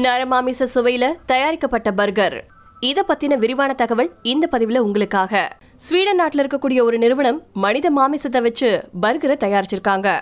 நரமாமிச சுவையில தயாரிக்கப்பட்ட பர்கர். இத பத்தின விரிவான தகவல் இந்த பதிவுல உங்களுக்காக. ஸ்வீடன் நாட்டில் இருக்கக்கூடிய ஒரு நிறுவனம் மனித மாமிசத்தை வச்சு பர்கரை தயாரிச்சிருக்காங்க.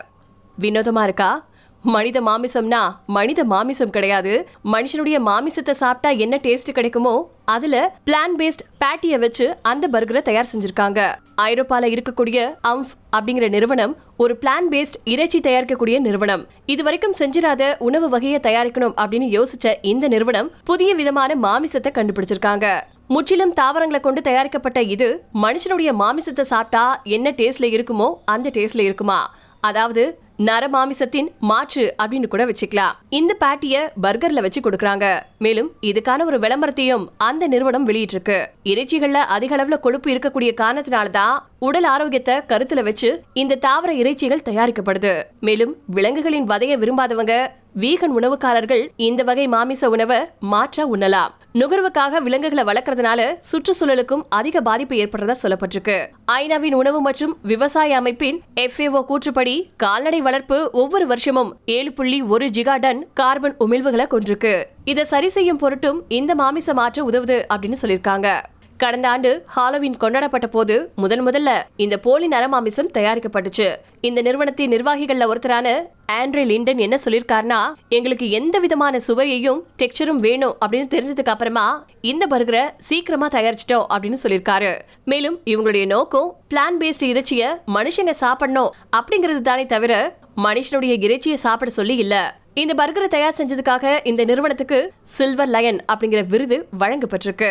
வினோதமா இருக்கா? மனித மாமிசம்னா மனித மாமிசம் கிடையாது. மனுஷனுடைய மாமிசத்தை சாப்பிட்டா என்ன டேஸ்ட் கிடைக்குமோ அதுல பிளான் பேஸ்ட் பேட்டிய வச்சு அந்த பர்கரை தயார் செஞ்சிருக்காங்க. ஐரோப்பால இருக்கக்கூடிய அம்ஃப் அப்படிங்கிற நிறுவனம் ஒரு பிளான் பேஸ்ட் இறைச்சி தயாரிக்கக்கூடிய நிறுவனம். இது வரைக்கும் செஞ்சிராத உணவு வகையை தயாரிக்கணும் அப்படின்னு யோசிச்ச இந்த நிறுவனம் புதிய விதமான மாமிசத்தை கண்டுபிடிச்சிருக்காங்க. முற்றிலும் தாவரங்களை கொண்டு தயாரிக்கப்பட்ட இது மனுஷனுடைய மாமிசத்தை சாப்பிட்டா என்ன டேஸ்ட்ல இருக்குமோ அந்த டேஸ்ட்ல இருக்குமா. அதாவது நர மாமிசத்தின் மாற்று அப்படின்னு கூட வச்சுக்கலாம். இந்த பேட்டிய பர்கர்ல வச்சு கொடுக்கறாங்க. மேலும் இதுக்கான ஒரு விளம்பரத்தையும் அந்த நிறுவனம் வெளியிட்டிருக்கு. இறைச்சிகள்ல அதிக அளவுல கொழுப்பு இருக்கக்கூடிய காரணத்தினாலதான் உடல் ஆரோக்கியத்தை கருத்துல வச்சு இந்த தாவர இறைச்சிகள் தயாரிக்கப்படுது. மேலும் விலங்குகளின் வதைய விரும்பாதவங்க வீகன் உணவுக்காரர்கள் இந்த வகை மாமிச உணவை மாற்ற உண்ணலாம். நுகர்வுக்காக விலங்குகளை வளர்க்கறதுனால சுற்றுச்சூழலுக்கும் அதிக பாதிப்பு ஏற்படுறதா சொல்லப்பட்டிருக்கு. ஐநாவின் உணவு மற்றும் விவசாய அமைப்பின் எஃப்ஏஓ கூற்றுப்படி கால்நடை வளர்ப்பு ஒவ்வொரு வருஷமும் ஏழு புள்ளி ஒரு ஜிகாடன் கார்பன் உமிழ்வுகளை கொண்டிருக்கு. இதை சரி செய்யும் பொருட்டும் இந்த மாமிச மாற்ற உதவுது அப்படின்னு சொல்லியிருக்காங்க. கடந்த ஆண்டு ஹாலோவின் கொண்டாடப்பட்ட போது முதன் முதல்ல இந்த போலி நரமாமிசம் தயாரிக்கப்பட்டுச்சு. இந்த நிறுவனத்தின் நிர்வாகிகள்ல ஒருத்தரான ஆண்ட்ரி லிண்டன் என்ன சொல்லியிருக்காருன்னா எங்களுக்கு எந்த விதமான சுவையையும் டெக்ஸ்சரும் வேணும் அப்படின்னு தெரிஞ்சதுக்கு அப்புறமா இந்த பர்கரை சீக்கிரமா தயாரிச்சிட்டோம் அப்படின்னு சொல்லியிருக்காரு மேலும் இவங்களுடைய நோக்கம் பிளான் பேஸ்ட் இறைச்சிய மனுஷங்க சாப்பிடணும் அப்படிங்கிறது தானே தவிர மனுஷனுடைய இறைச்சியை சாப்பிட சொல்லி இல்ல. இந்த பர்கரை தயார் செஞ்சதுக்காக இந்த நிறுவனத்துக்கு சில்வர் லயன் அப்படிங்கிற விருது வழங்கப்பட்டிருக்கு.